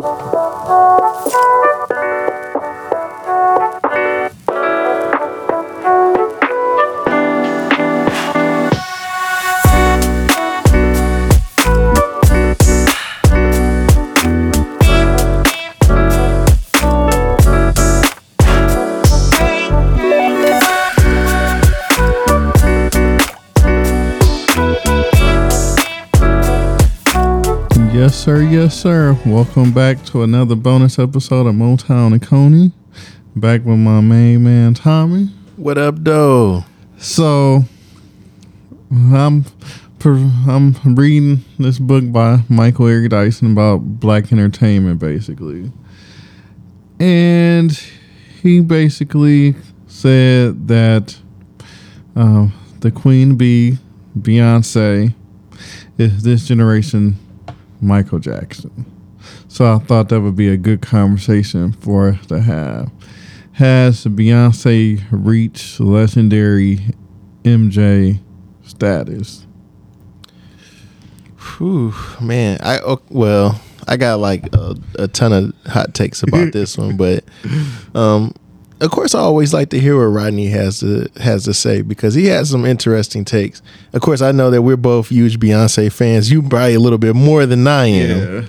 Yes, sir. Yes, sir. Welcome back to another bonus episode of Motown and Coney. Back with my main man Tommy. What up, though? So, I'm I'm reading this book by Michael Eric Dyson about black entertainment, basically, and he basically said that uh, the Queen Bee, Beyonce, is this generation Michael Jackson. So I thought that would be a good conversation for us to have. Has Beyonce reached legendary MJ status? Whew, man. I well, I got like a, a ton of hot takes about this one, but um, of course, I always like to hear what Rodney has to has to say because he has some interesting takes. Of course, I know that we're both huge Beyonce fans. You probably a little bit more than I am.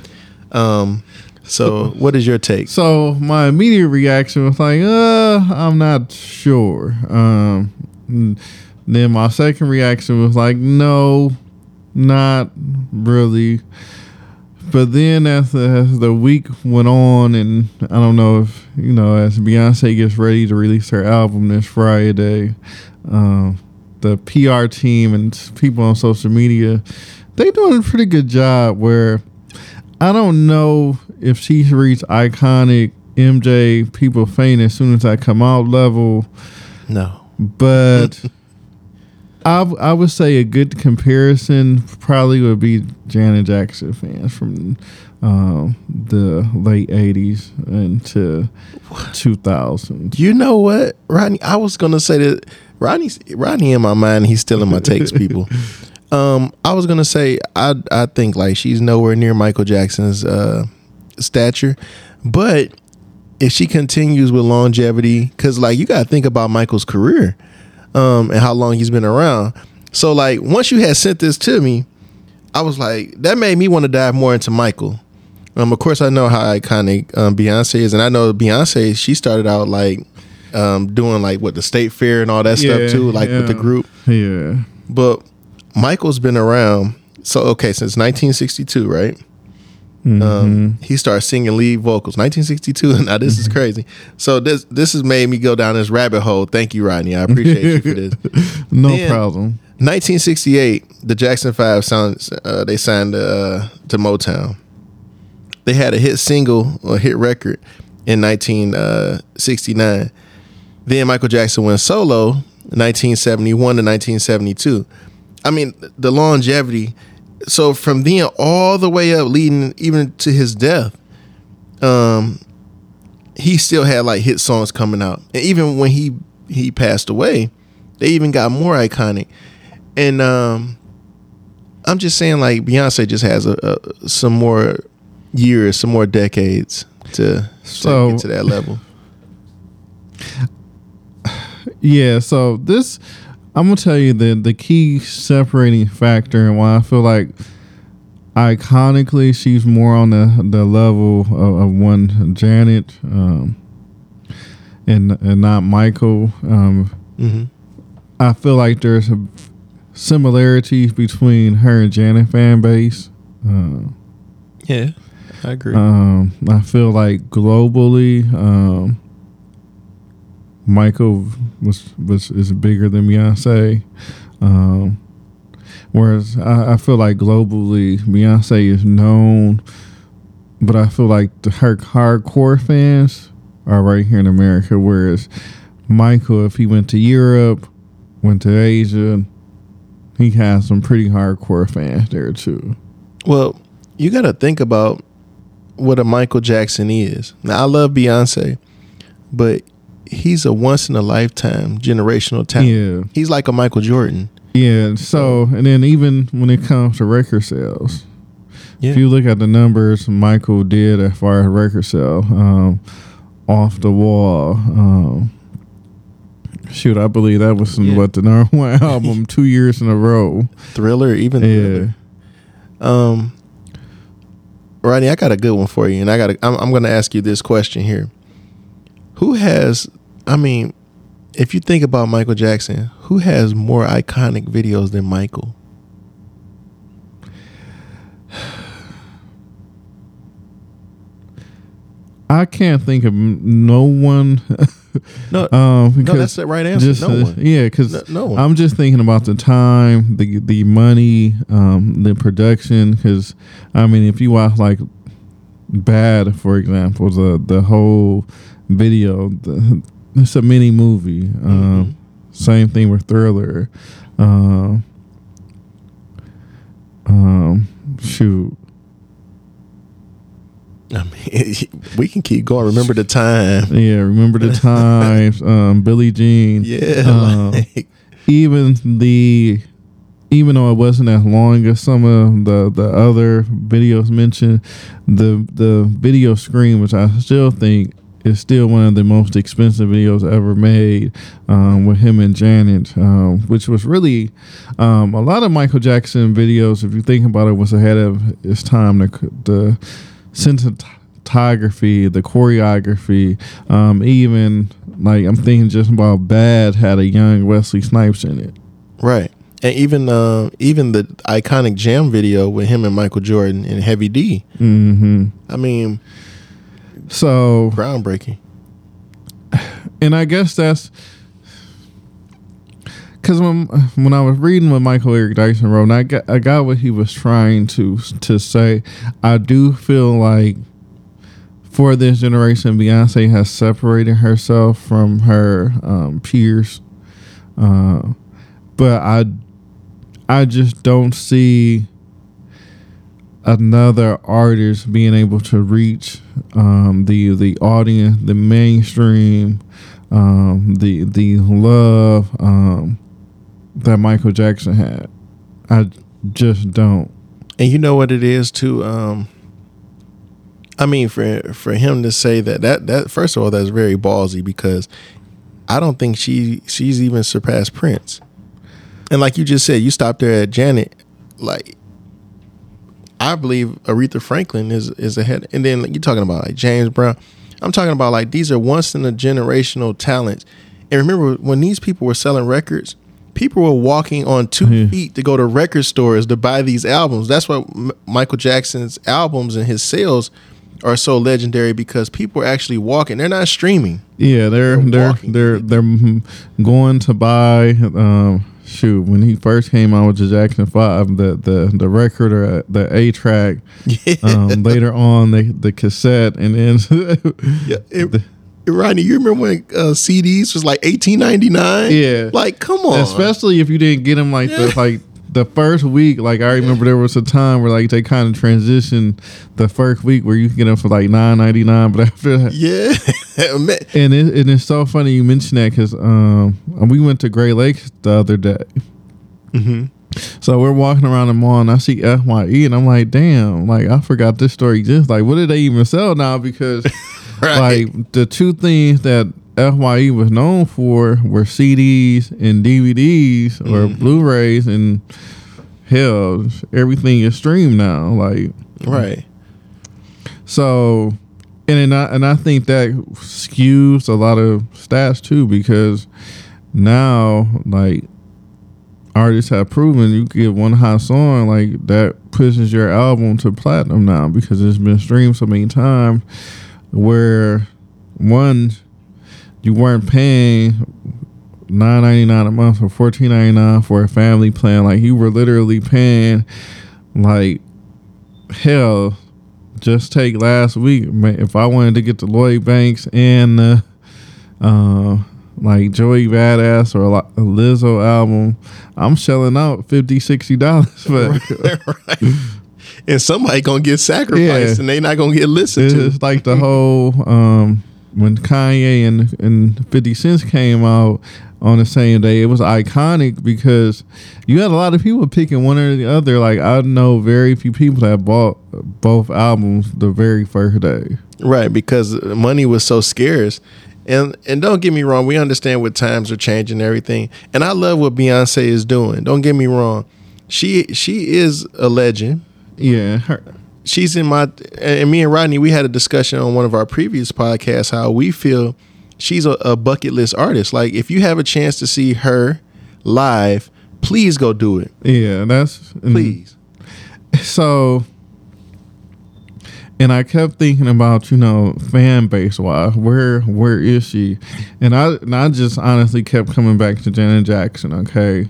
Um, so what is your take? So my immediate reaction was like, uh, I'm not sure. Um, then my second reaction was like, no, not really. But then as the, as the week went on, and I don't know if you know, as Beyonce gets ready to release her album this Friday, um, the PR team and people on social media, they doing a pretty good job. Where I don't know if she's reached iconic MJ people faint as soon as I come out level, No. but I I would say a good comparison probably would be Janet Jackson fans from um, the late '80s into 2000. You know what, Rodney? I was gonna say that Rodney's Rodney in my mind. He's still in my takes, people. Um, I was gonna say I I think like she's nowhere near Michael Jackson's uh, stature, but if she continues with longevity, because like you gotta think about Michael's career, um, and how long he's been around. So like once you had sent this to me, I was like that made me want to dive more into Michael. Um, of course I know how iconic um, Beyonce is, and I know Beyonce she started out like um, doing like what the state fair and all that Yeah, stuff too, like with the group. Yeah, But Michael's been around. So okay, since 1962, right? Mm-hmm. Um, he started singing lead vocals 1962. Now this is crazy. So this this has made me go down this rabbit hole. Thank you, Rodney. I appreciate you for this. no Then- problem. 1968, the Jackson Five sound, uh, they signed uh, to Motown. They had a hit single or hit record in 1969. Then Michael Jackson went solo 1971 to 1972. I mean, the longevity. So from then all the way up, leading even to his death, um, he still had like hit songs coming out. And even when he he passed away, they even got more iconic. And um, I'm just saying, like Beyonce just has a, a some more years, some more decades to, So- to get to that level. Yeah, so this I'm gonna tell you the the key separating factor and why I feel like iconically she's more on the the level of, of one Janet um, and and not Michael. Um, hmm I feel like there's a similarities between her and Janet fan base. Uh, Yeah, I agree. um, I feel like globally, um, Michael was was is bigger than Beyonce. Um, whereas I, I feel like globally, Beyonce is known, but I feel like the her hardcore fans are right here in America. Whereas Michael, if he went to Europe, went to Asia, he has some pretty hardcore fans there too. Well, you got to think about what a Michael Jackson is. Now, I love Beyonce, but he's a once in a lifetime generational talent. Yeah. He's like a Michael Jordan. Yeah. So, and then even when it comes to record sales, Yeah. if you look at the numbers Michael did as far as record sale, um, off the wall. Um, shoot, I believe that was Yeah. what the number one album two years in a row. Thriller, even Yeah. Thriller. Um, Rodney, I got a good one for you, and I got. I'm, I'm going to ask you this question here: Who has? I mean, if you think about Michael Jackson, who has more iconic videos than Michael? I can't think of no one. No, um, no, that's the right answer. just, no uh, yeah, because No, no one. I'm just thinking about the time, the the money, um, the production. Because I mean, if you watch like Bad, for example, the the whole video, the, it's a mini movie. Um, Same thing with Thriller. Um, um, shoot, I mean, we can keep going. Remember the time? yeah. Remember the times? um, Billie Jean. Yeah, Um, like, even the even though it wasn't as long as some of the the other videos mentioned, the the video Scream, which I still think is still one of the most expensive videos ever made, um, with him and Janet, um, which was really um, a lot of Michael Jackson videos. If you think about it, was ahead of its time. The the cinematography, the choreography, um, even like I'm thinking just about Bad had a young Wesley Snipes in it. right, and even uh, even the iconic Jam video with him and Michael Jordan and Heavy D. hmm I mean, So, groundbreaking. and I guess that's because when when I was reading what Michael Eric Dyson wrote, and I got I got what he was trying to to say. I do feel like for this generation, Beyonce has separated herself from her um, peers, uh, but I I just don't see another artist being able to reach um, the the audience, the mainstream, um, the the love um, that Michael Jackson had. I just don't. And you know what it is too. Um, I mean, for for him to say that that that first of all, that's very ballsy because I don't think she she's even surpassed Prince. And like you just said, you stopped there at Janet. Like, I believe Aretha Franklin is is ahead. And then like, you're talking about like James Brown. I'm talking about like these are once in a generational talents. And remember when these people were selling records, people were walking on two Yeah. feet to go to record stores to buy these albums. That's why M- Michael Jackson's albums and his sales are so legendary because people are actually walking. They're not streaming. Yeah, they're They're they're they're they're mm, going to buy. Um, shoot, when he first came out with the Jackson Five, the the the record or the eight track. Um, later on, the the cassette, and then Yeah, it, Rodney, you remember when uh, CDs was like eighteen ninety nine? Yeah. like come on, especially if you didn't get them like the like the first week. Like I remember there was a time where like they kind of transitioned the first week where you can get them for like nine ninety nine, but after that. yeah, And, it, and it's so funny you mentioned that because um, we went to Great Lakes the other day. Mm-hmm. So we're walking around the mall and I see FYE and I'm like, damn, like I forgot this store exists. Like, what did they even sell now? Because right. like the two things that FYE was known for were CDs and DVDs or Mhm. Blu-rays and hell, everything is streamed now. Like right, so, and then I, and I think that skews a lot of stats too because now like artists have proven you get one hot song like that pushes your album to platinum now because it's been streamed so many times where one you weren't paying nine ninety nine a month or fourteen ninety nine for a family plan like you were literally paying like hell just take last week if I wanted to get the Lloyd Banks and the uh, like Joey Badass or a Lizzo album, I'm shelling out 50 60 dollars for right. And somebody gonna get sacrificed, Yeah. and they not gonna get listened It's to. It's like the whole um, when Kanye and and 50 Cent came out, on the same day. It was iconic because you had a lot of people picking one or the other. Like I know very few people that bought both albums the very first day. Right, because money was so scarce. And and don't get me wrong, we understand what times are changing and everything. And I love what Beyonce is doing. Don't get me wrong. She she is a legend. Yeah, her, She's in my and me and Rodney, we had a discussion on one of our previous podcasts how we feel she's a, a bucket list artist. Like if you have a chance to see her live, please go do it. yeah, that's Please. So, and I kept thinking about you know fan base wise, where where is she? And I and I just honestly kept coming back to Janet Jackson. Okay,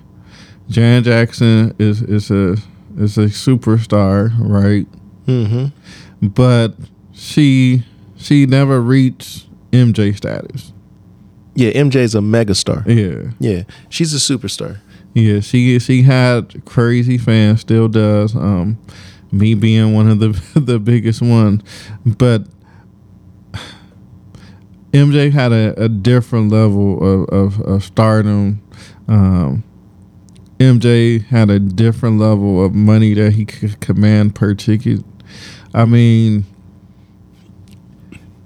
Janet Jackson is is a is a superstar, right? Mm-hmm. But she she never reached MJ status. Yeah, MJ's a megastar. Yeah. Yeah, she's a superstar. Yeah, she she had crazy fans, still does. Um, me being one of the the biggest one, but MJ had a, a different level of, of, of stardom. Um, MJ had a different level of money that he could command per ticket. I mean,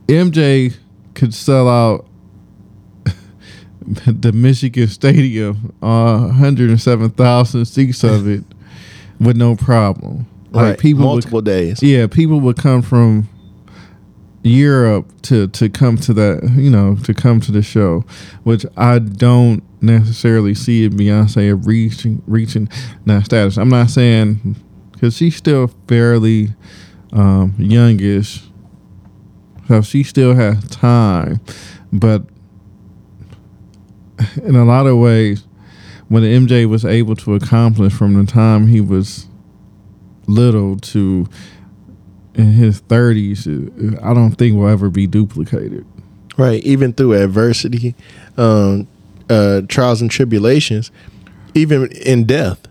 MJ could sell out the Michigan Stadium, uh, 107,000 seats of it, with no problem. Like right, people would, multiple days. yeah, people would come from Europe to to come to that, you know, to come to the show, which I don't necessarily see Beyonce reaching reaching that status. I'm not saying because she's still fairly um, youngish, so she still has time, but in a lot of ways, what MJ was able to accomplish from the time he was little to in his 30s, I don't think will ever be duplicated. Right, even through adversity, um, uh, trials and tribulations, even in death,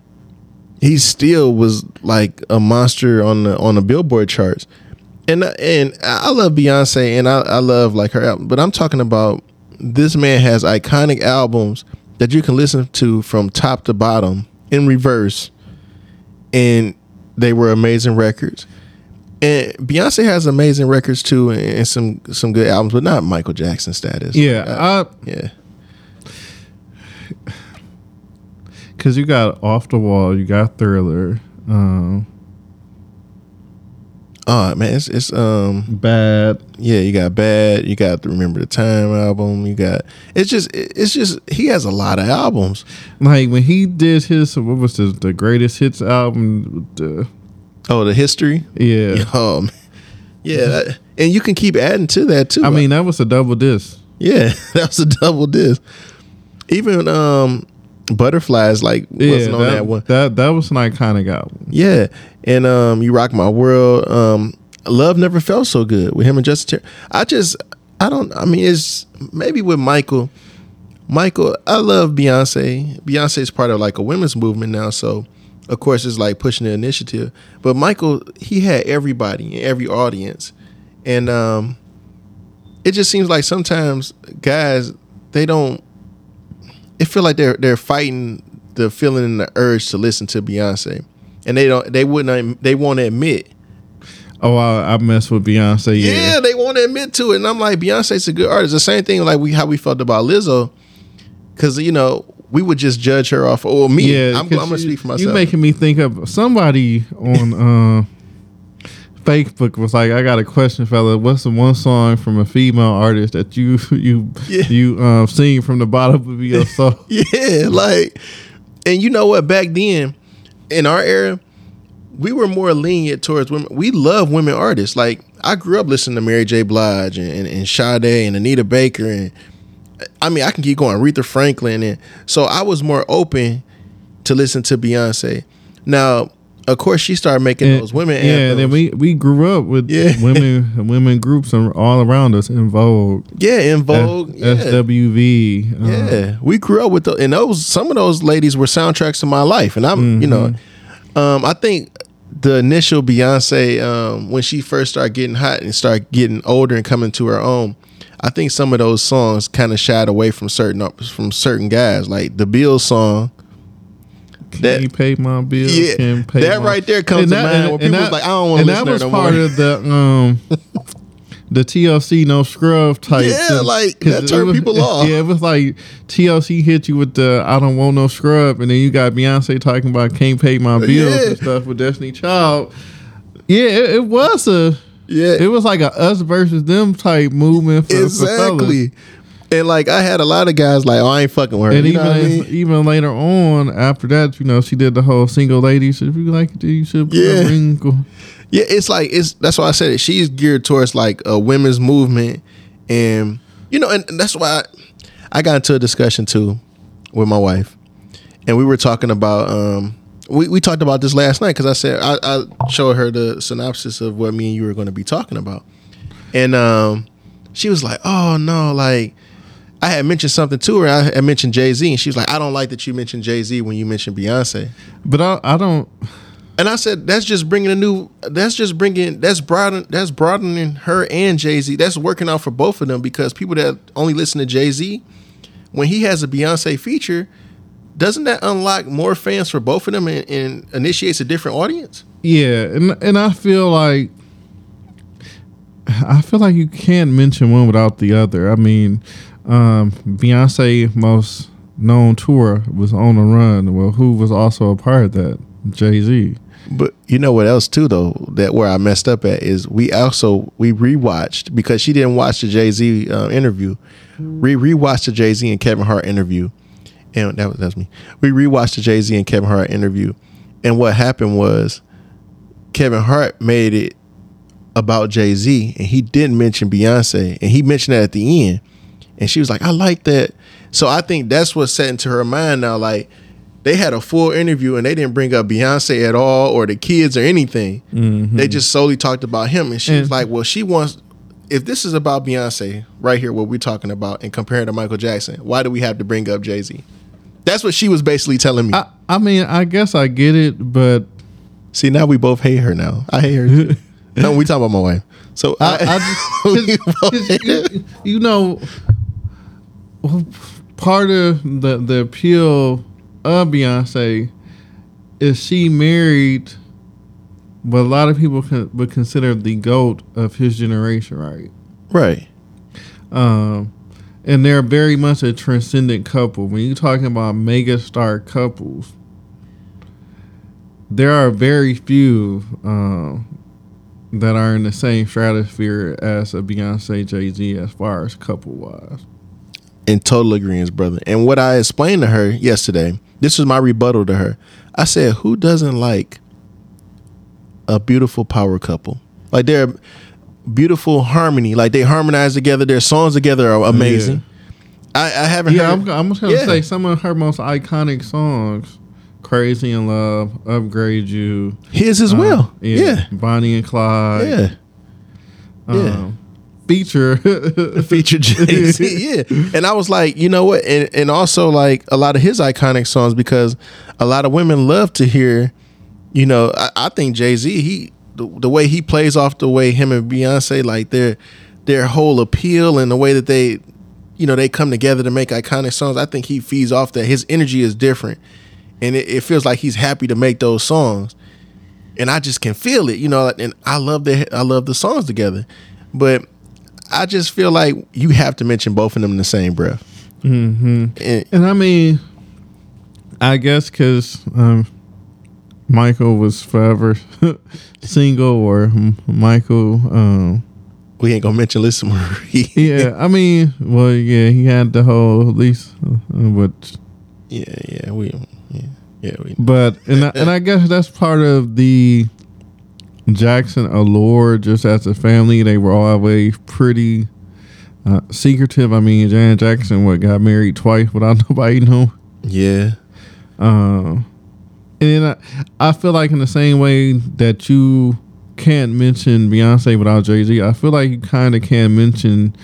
he still was like a monster on the on the Billboard charts. And and I love Beyonce, and I, I love like her album, but I'm talking about this man has iconic albums that you can listen to from top to bottom in reverse, and they were amazing records. And Beyonce has amazing records too, and, some some good albums, but not Michael Jackson status. Yeah, Uh, I, yeah. Because you got Off the Wall, you got Thriller, um, Oh man, it's it's um Bad. yeah, you got bad, you got the Remember the Time album, you got it's just it's just he has a lot of albums. Like when he did his, what was the, the greatest hits album? The, Oh, the history. yeah. Oh, man. yeah, that, and you can keep adding to that too. I mean, that was a double disc. yeah, that was a double disc. Even um, Butterflies like Yeah, wasn't on that, that one. that that was an iconic album. Yeah, and um, you rock my world. Um, love never felt so good with him and Justin. Ter- I just, I don't. I mean, it's maybe with Michael. Michael, I love Beyonce. Beyonce is part of like a women's movement now, so of course it's like pushing the initiative. But Michael, he had everybody in every audience, and um, it just seems like sometimes guys they don't. It feel like they're they're fighting the feeling and the urge to listen to Beyonce, and they don't. They wouldn't. They won't admit. Oh, I, I mess with Beyonce. Yeah. Yeah, they won't admit to it, and I'm like, Beyonce's a good artist. The same thing like we how we felt about Lizzo, because you know we would just judge her off. Or me, yeah. I'm, I'm gonna you- speak for myself. You making me think of somebody on uh, Facebook was like, "I got a question, fella. What's the one song from a female artist that you you Yeah. you um, sing from the bottom of your soul?" Yeah, like, and you know what? Back then, in our era, we were more lenient towards women. We love women artists. Like, I grew up listening to Mary J. Blige and, and, and Sade and Anita Baker, and I mean, I can keep going. Aretha Franklin, and so I was more open to listen to Beyonce. Now, of course, she started making And- those women. yeah, and then we we grew up with Yeah. women women groups and all around us En Vogue, yeah, En Vogue, yeah. SWV. uh, Yeah, we grew up with the, and those some of those ladies were soundtracks to my life, and I'm you know, Mm-hmm. um, I think the initial Beyonce um, when she first started getting hot and started getting older and coming to her own. I think some of those songs kind of shied away from certain from certain guys, like the Bill song. Can That- you pay my bills? Yeah, Can pay that my- right there comes to that- mind and- and people that- was like, I don't want to listen that to was her no part more. of the um the TLC no scrub type. Yeah, thing. like, that turned was- people off. Yeah, it was like TLC hit you with the I don't want no scrub, and then you got Beyonce talking about can't pay my bills Yeah. and stuff with Destiny Child. Yeah, it, it was a yeah, it was like a us versus them type movement for, for exactly. And like I had a lot of guys like, oh, I ain't fucking with her. And you even I mean? even later on, after that, you know, she did the whole single ladies. If you like it, you should Yeah. Yeah, it's like it's that's why I said it. She's geared towards like a women's movement, and you know, and that's why I, I got into a discussion too with my wife, and we were talking about um we, we talked about this last night because I said I, I showed her the synopsis of what me and you were going to be talking about, and um she was like, oh no, like. I had mentioned something to her. I had mentioned Jay Z, and she was like, "I don't like that you mentioned Jay Z when you mentioned Beyonce." But I, I don't. And I said, that's just bringing a new. That's just bringing. That's broadening. That's broadening her and Jay Z. That's working out for both of them because people that only listen to Jay Z, when he has a Beyonce feature, doesn't that unlock more fans for both of them and, and initiates a different audience? Yeah, and and I feel like I feel like you can't mention one without the other. I mean, um, Beyonce most known tour was on the run. Well, who was also a part of that? Jay Z. But you know what else too though that where I messed up at is we also we rewatched because she didn't watch the Jay Z uh, interview. We rewatched the Jay Z and Kevin Hart interview, and that was that's me. We rewatched the Jay Z and Kevin Hart interview, and what happened was Kevin Hart made it about Jay Z, and he didn't mention Beyonce, and he mentioned that at the end, and she was like, "I like that." So I think that's what's set into her mind now, like they had a full interview and they didn't bring up Beyonce at all or the kids or anything. Mm-hmm. They just solely talked about him. And she was like, well, she wants, if this is about Beyonce right here, what we're talking about, and comparing to Michael Jackson, why do we have to bring up Jay Z? That's what she was basically telling me. I, I mean, I guess I get it, but See, now we both hate her now. I hate her too. no, we talking about my wife. So I, I, I just, both 'cause hate you, you know, part of the the appeal of Beyonce is she married what a lot of people con- would consider the goat of his generation, right? right. Um, and they're very much a transcendent couple. When you're talking about mega star couples, there are very few um, that are in the same stratosphere as a Beyonce Jay Z as far as couple wise. In total agreement, brother. And what I explained to her yesterday, this was my rebuttal to her. I said, "Who doesn't like a beautiful power couple? Like they're beautiful harmony. Like they harmonize together. Their songs together are amazing. I, I haven't Yeah, heard. I'm, I'm just gonna Yeah. say some of her most iconic songs: "Crazy in Love," "Upgrade You," his as uh, well. yeah, "Bonnie and Clyde," yeah. yeah. Feature feature Jay Z. Yeah, and I was like, you know what, and and also like a lot of his iconic songs because a lot of women love to hear. You know, I, I think Jay Z he the, the way he plays off the way him and Beyonce like their their whole appeal and the way that they you know they come together to make iconic songs. I think he feeds off that. His energy is different, and it, it feels like he's happy to make those songs. And I just can feel it, you know. And I love the I love the songs together, but I just feel like you have to mention both of them in the same breath. hmm And, And I mean, I guess because um, Michael was forever single, or Michael, um, we ain't gonna mention Lisa Marie. yeah. I mean, well, yeah, he had the whole least, uh, but yeah, yeah, we, yeah, yeah, we. but and I, and I guess that's part of the Jackson allure. Just as a family, they were always pretty uh, secretive. I mean, Janet Jackson what got married twice without nobody knowing. Yeah, Um, and then I, I feel like in the same way that you can't mention Beyonce without Jay Z, I feel like you kind of can't mention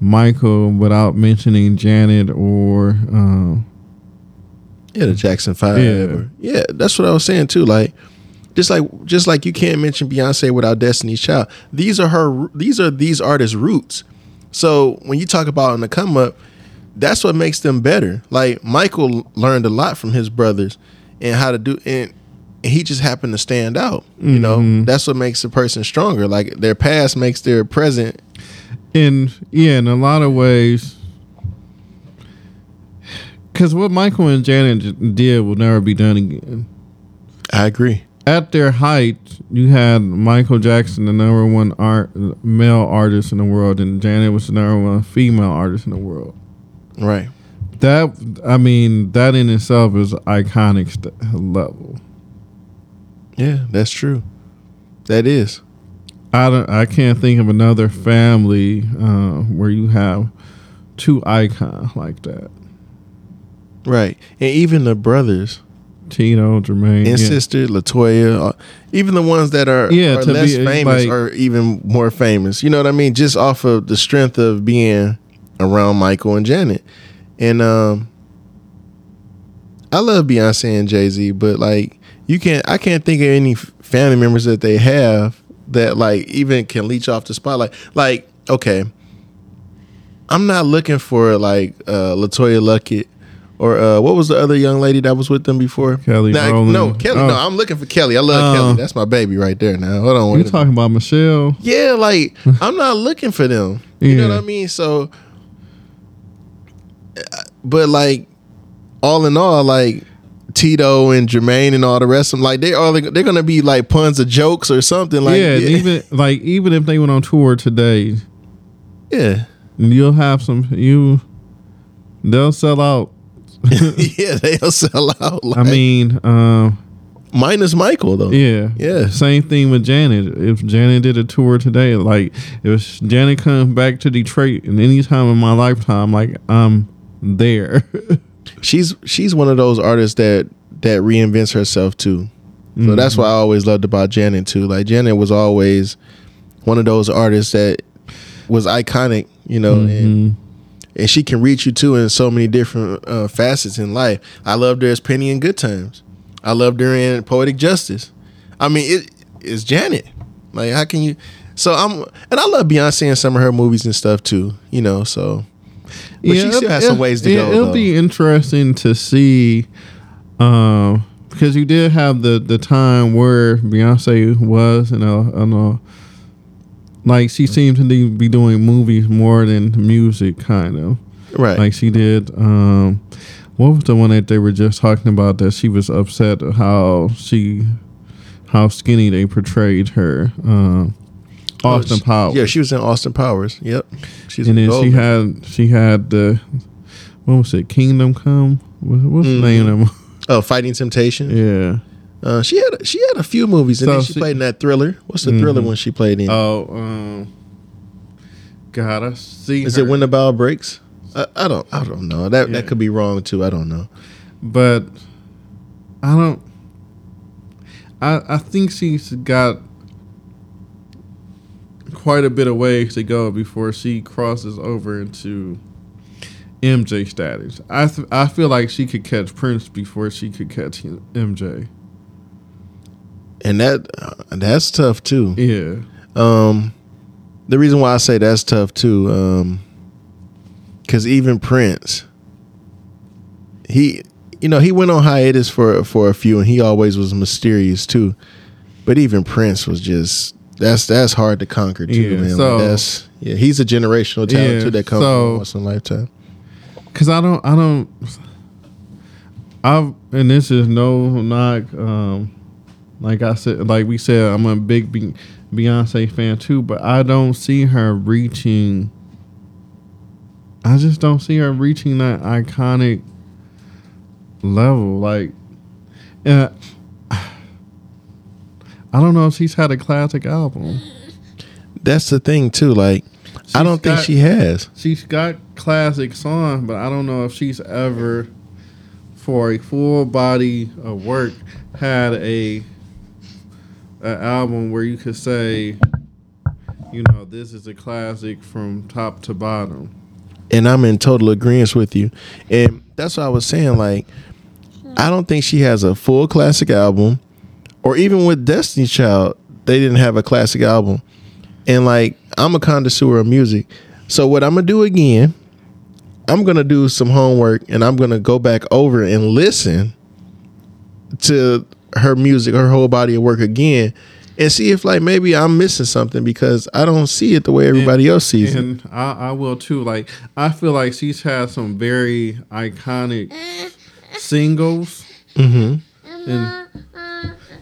Michael without mentioning Janet or um, yeah, the Jackson Five. Yeah. Yeah. yeah, that's what I was saying too. Like Just like just like you can't mention Beyonce without Destiny's Child. These are her. These are these artists' roots. So when you talk about on the come up, that's what makes them better. Like Michael learned a lot from his brothers and how to do and he just happened to stand out. You know, mm-hmm. that's what makes a person stronger. Like their past makes their present. And yeah, in a lot of ways, because what Michael and Janet did will never be done again. I agree. At their height, you had Michael Jackson, the number one art male artist in the world, and Janet was the number one female artist in the world. Right. That I mean, that in itself is iconic st- level. Yeah, that's true. That is. I don't. I can't think of another family uh, where you have two icons like that. Right. And even the brothers Tito, Jermaine, and yeah. sister Latoya, uh, even the ones that are, Yeah, are less be, famous like- are even more famous. You know what I mean? Just off of the strength of being around Michael and Janet. And um I love Beyonce and Jay Z, but like you can't I can't think of any family members that they have that like even can leech off the spotlight. Like, okay. I'm not looking for like uh LeToya Luckett or uh what was the other young lady that was with them before? Kelly Nah, Rowland. No, Kelly. Oh. No, I'm looking for Kelly. I love Oh. Kelly. That's my baby right there now. Hold on. You Wait a minute. talking about Michelle? Yeah, like I'm not looking for them. You know what I mean? So, but like, all in all, like Tito and Jermaine and all the rest of them, like they are they're gonna be like puns or jokes or something. Like, yeah, and even like even if they went on tour today, yeah, you'll have some you. They'll sell out. yeah, they'll sell out. Like, I mean, um, minus Michael though. yeah, Yeah. Same thing with Janet. If Janet did a tour today, like if Janet comes back to Detroit, and any time in my lifetime, like I'm there. she's she's one of those artists that that reinvents herself too. So that's Mm-hmm. what I always loved about Janet too. Like Janet was always one of those artists that was iconic, you know, Mm-hmm. and and she can reach you too in so many different uh, facets in life. I loved her as Penny in Good Times. I loved her in Poetic Justice. I mean, it is Janet. Like, how can you? So I'm, and I love Beyonce in some of her movies and stuff too. You know, so but she still has some ways to yeah, go. It'll though. be interesting to see, um, because you did have the the time where Beyonce was, you know, I know, like she seems to be- doing movies more than music, kind of right. like she did. Um, what was the one that they were just talking about that she was upset how she, how skinny they portrayed her. Um, Austin Oh, she- Powers. Yeah, she was in Austin Powers. Yep. She's and then she had she had the what was it Kingdom Come what, what's Mm-hmm. the name of them oh Fighting Temptation. yeah Uh, she had she had a few movies, and So then she, she- played in that thriller. What's the Mhm. thriller one she played in? oh um God I see Is her. it When the Bow Breaks? I, I don't I don't know. That Yeah. that could be wrong too. I don't know. but I don't I I think she's got quite a bit of ways to go before she crosses over into MJ status. I th- I feel like she could catch Prince before she could catch MJ. And that that's tough too. Yeah. Um, the reason why I say that's tough too, um, because even Prince, he, you know, he went on hiatus for for a few, and he always was mysterious too. But even Prince was just that's that's hard to conquer too, Yeah, man. so- like that's yeah, he's a generational talent Yeah, too that comes so- from once in a lifetime. Cause I don't, I don't, I've, and this is no knock. Um, like I said, like we said, I'm a big Be- Beyonce fan too, but I don't see her reaching. I just don't see her reaching that iconic level. Like, uh, I don't know if she's had a classic album. That's the thing too. Like, I don't think she has. She's got classic songs, but I don't know if she's ever, for a full body of work, had a an album where you could say, you know, this is a classic from top to bottom. and I'm in total agreement with you. And that's what I was saying. Like, I don't think she has a full classic album or even with Destiny Child, they didn't have a classic album. And like I'm a connoisseur of music. So what I'm gonna do again, I'm gonna do some homework and I'm gonna go back over and listen to her music, her whole body of work again, and see if like maybe I'm missing something because I don't see it the way everybody else sees it. And I, I will too. Like I feel like she's had some very iconic singles mm-hmm. and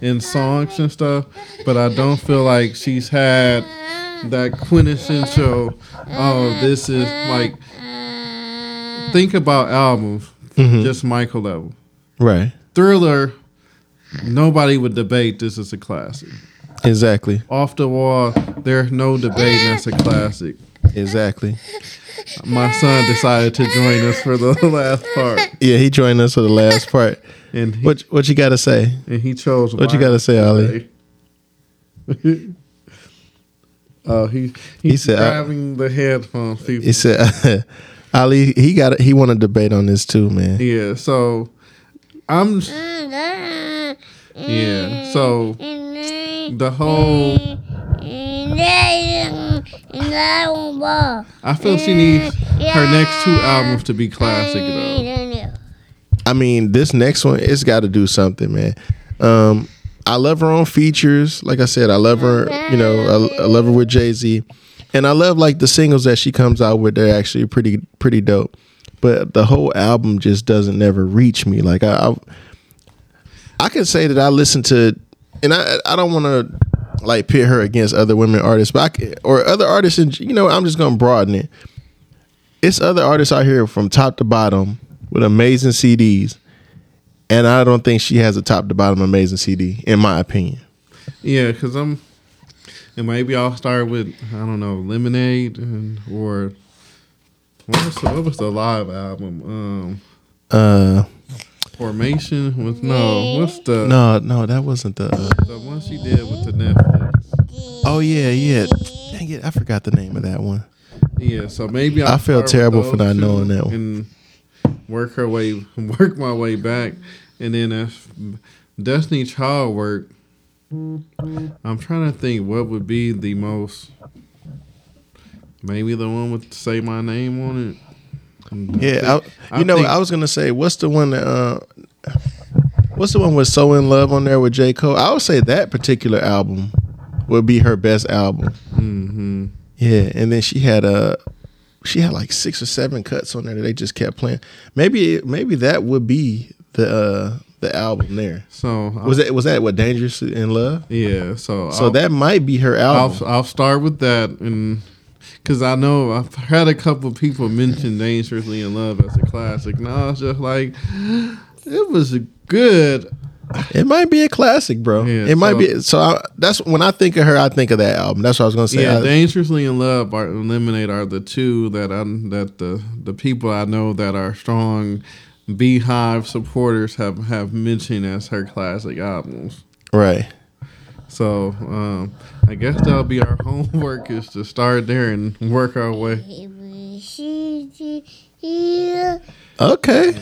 and songs and stuff, but I don't feel like she's had that quintessential. Oh, this is like. Think about albums, mm-hmm. just Michael level. Right. Thriller. Nobody would debate this is a classic. Exactly. Off the wall, there's no debate that's a classic. Exactly. My son decided to join us for the last part, Yeah, he joined us for the last part. and he, What what you got to say? and he chose. What you gotta say, Ali? Ali? Oh, he He he's said, uh, grabbing the headphones. People. He said, Ali, he got he want to debate on this too, man. yeah, so I'm. Yeah, so the whole. I feel she needs her next two albums to be classic though. I mean, this next one, it's got to do something, man. Um, I love her on features. Like I said, I love her. You know, I, I love her with Jay Z, and I love like the singles that she comes out with. They're actually pretty pretty dope. But the whole album just doesn't never reach me. Like I, I, I can say that I listen to, and I I don't want to like pit her against other women artists, but I can, or other artists. And you know, I'm just gonna broaden it. It's other artists out here from top to bottom with amazing CDs, and I don't think she has a top to bottom amazing CD, in my opinion. Yeah, because I'm. And maybe I'll start with I don't know Lemonade and or what was the, what was the live album? Um, Uh, Formation with no. What's the no, no, that wasn't the. Uh, the one she did with the Netflix? oh yeah, yeah. Dang it, I forgot the name of that one. Yeah, so maybe I'll I feel terrible for not knowing that one. And work her way, work my way back, and then if Destiny Child work, I'm trying to think what would be the most. Maybe the one with "Say My Name" on it. Yeah, I, I you know, think- I was gonna say, what's the one that? Uh, what's the one with "So in Love" on there with J Cole? I would say that particular album would be her best album. hmm Yeah, and then she had a she had like six or seven cuts on there that they just kept playing. Maybe maybe that would be the uh the album there. So Was that was that what Dangerous in Love? yeah. So So I'll- that might be her album. I'll I'll start with that, and because I know I've had a couple people mention "Dangerously in Love" as a classic. And I was just like, it was good. it might be a classic, bro. Yeah, it might be. So I, that's when I think of her, I think of that album. That's what I was gonna say. yeah, I- "Dangerously in Love" or "Lemonade" are the two that I that the the people I know that are strong BeyHive supporters have have mentioned as her classic albums. right. So um, I guess that'll be our homework is to start there and work our way. Okay.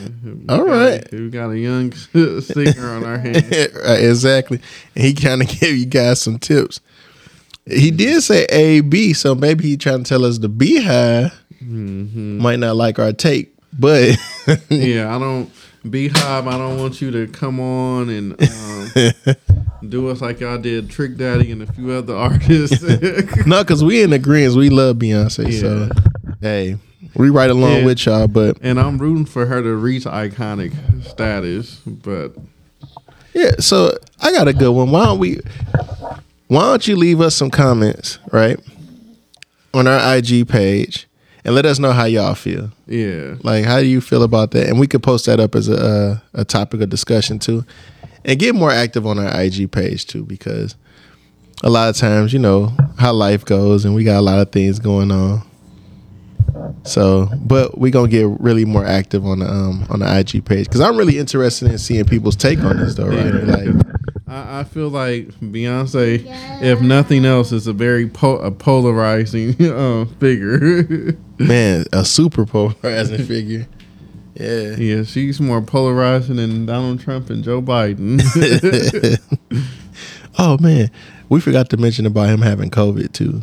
All right. We got a young singer on our hands. right, exactly. And he kind of gave you guys some tips. He did say A B, so maybe he trying to tell us the BeyHive Mm-hmm. might not like our take, but Yeah, I don't BeyHive. I don't want you to come on and um, do us like y'all did Trick Daddy and a few other artists. no, because we in agreement. We love Beyonce, so hey, we right along Yeah. with y'all. But and I'm rooting for her to reach iconic status. But yeah, so I got a good one. Why don't we? Why don't you leave us some comments right on our IG page and let us know how y'all feel. yeah, Like, how do you feel about that? And we could post that up as a a topic of discussion too, and get more active on our IG page too, because a lot of times, you know how life goes, and we got a lot of things going on. So, but we gonna get really more active on the um on the IG page because I'm really interested in seeing people's take on this though, right? Yeah. Like, I, I feel like Beyonce, if nothing else, is a very po- a polarizing uh, figure. man, a super polarizing figure. Yeah. Yeah, she's more polarizing than Donald Trump and Joe Biden. oh man, we forgot to mention about him having COVID too.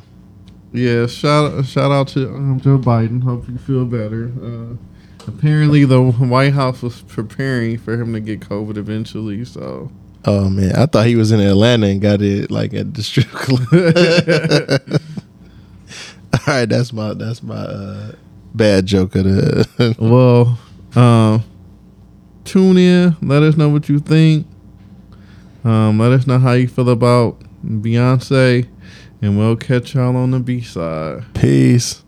yeah, shout shout out to um, Joe Biden. Hope you feel better. Uh, apparently, the White House was preparing for him to get COVID eventually. So Oh man, I thought he was in Atlanta and got it like at the strip club. All right, that's my that's my uh, bad joke of the. well, um, tune in. Let us know what you think. Um, let us know how you feel about Beyonce, and we'll catch y'all on the B side. Peace.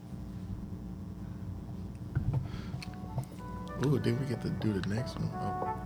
Ooh, did we get to do the next one? Oh.